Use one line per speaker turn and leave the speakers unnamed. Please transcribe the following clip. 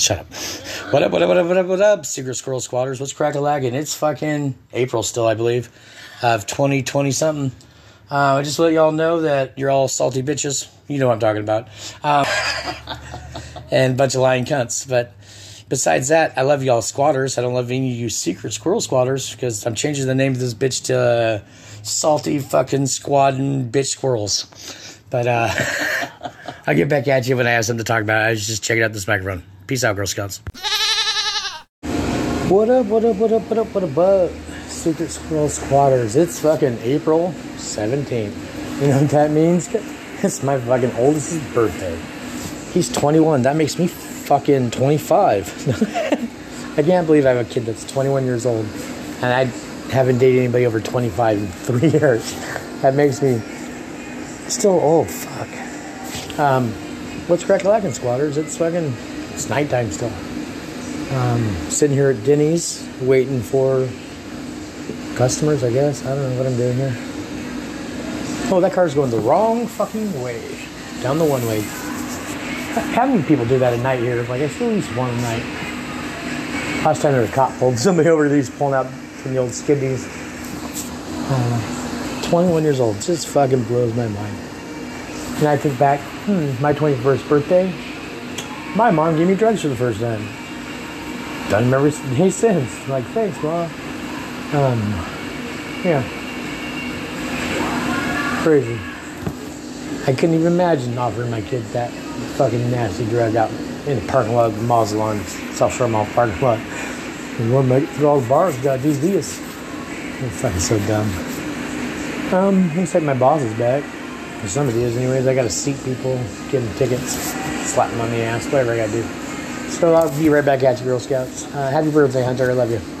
Shut up. What up, what up, what up, what up, what up, Secret Squirrel Squatters? What's crack a lagging? It's fucking April still, I believe, of 2020 something. Uh, I just let y'all know that you're all salty bitches. You know what I'm talking about. Um, and a bunch of lying cunts. But besides that, I love y'all squatters. I don't love any of you secret squirrel squatters because I'm changing the name of this bitch to uh, salty fucking squadding bitch squirrels. But uh, I'll get back at you when I have something to talk about. I was just checking out this microphone. Peace out, Girl Scouts. What up, what up, what up, what up, what up. Secret Squirrel Squatters. It's fucking April 17th. You know what that means? It's my fucking oldest's birthday. He's 21. That makes me fucking 25. I can't believe I have a kid that's 21 years old and I haven't dated anybody over 25 in three years. That makes me still old. Fuck. Um, what's crack lacking, squatters? It's fucking, it's nighttime still. Um, sitting here at Denny's waiting for customers, I guess. I don't know what I'm doing here. Oh, that car's going the wrong fucking way. Down the one way. How many people do that at night here? Like, I see at least one night. Last time there was a cop pulled somebody over these pulling out from the old skiddies. Uh, 21 years old. Just fucking blows my mind. And I think back, hmm, my 21st birthday, my mom gave me drugs for the first time. Done every day since. Like, thanks, mom. Um, yeah. Crazy. I couldn't even imagine offering my kid that fucking nasty drug out in the parking lot of the Mazatlan, South Shore Mall parking lot. And we'll make it through all the bars, gotta do this. I'm fucking so dumb. Um, looks like my boss is back. Or of these, anyways. I gotta seat people, give them tickets, slap them on the ass, whatever I gotta do. So I'll be right back at you, Girl Scouts. Uh, happy birthday, Hunter. I love you.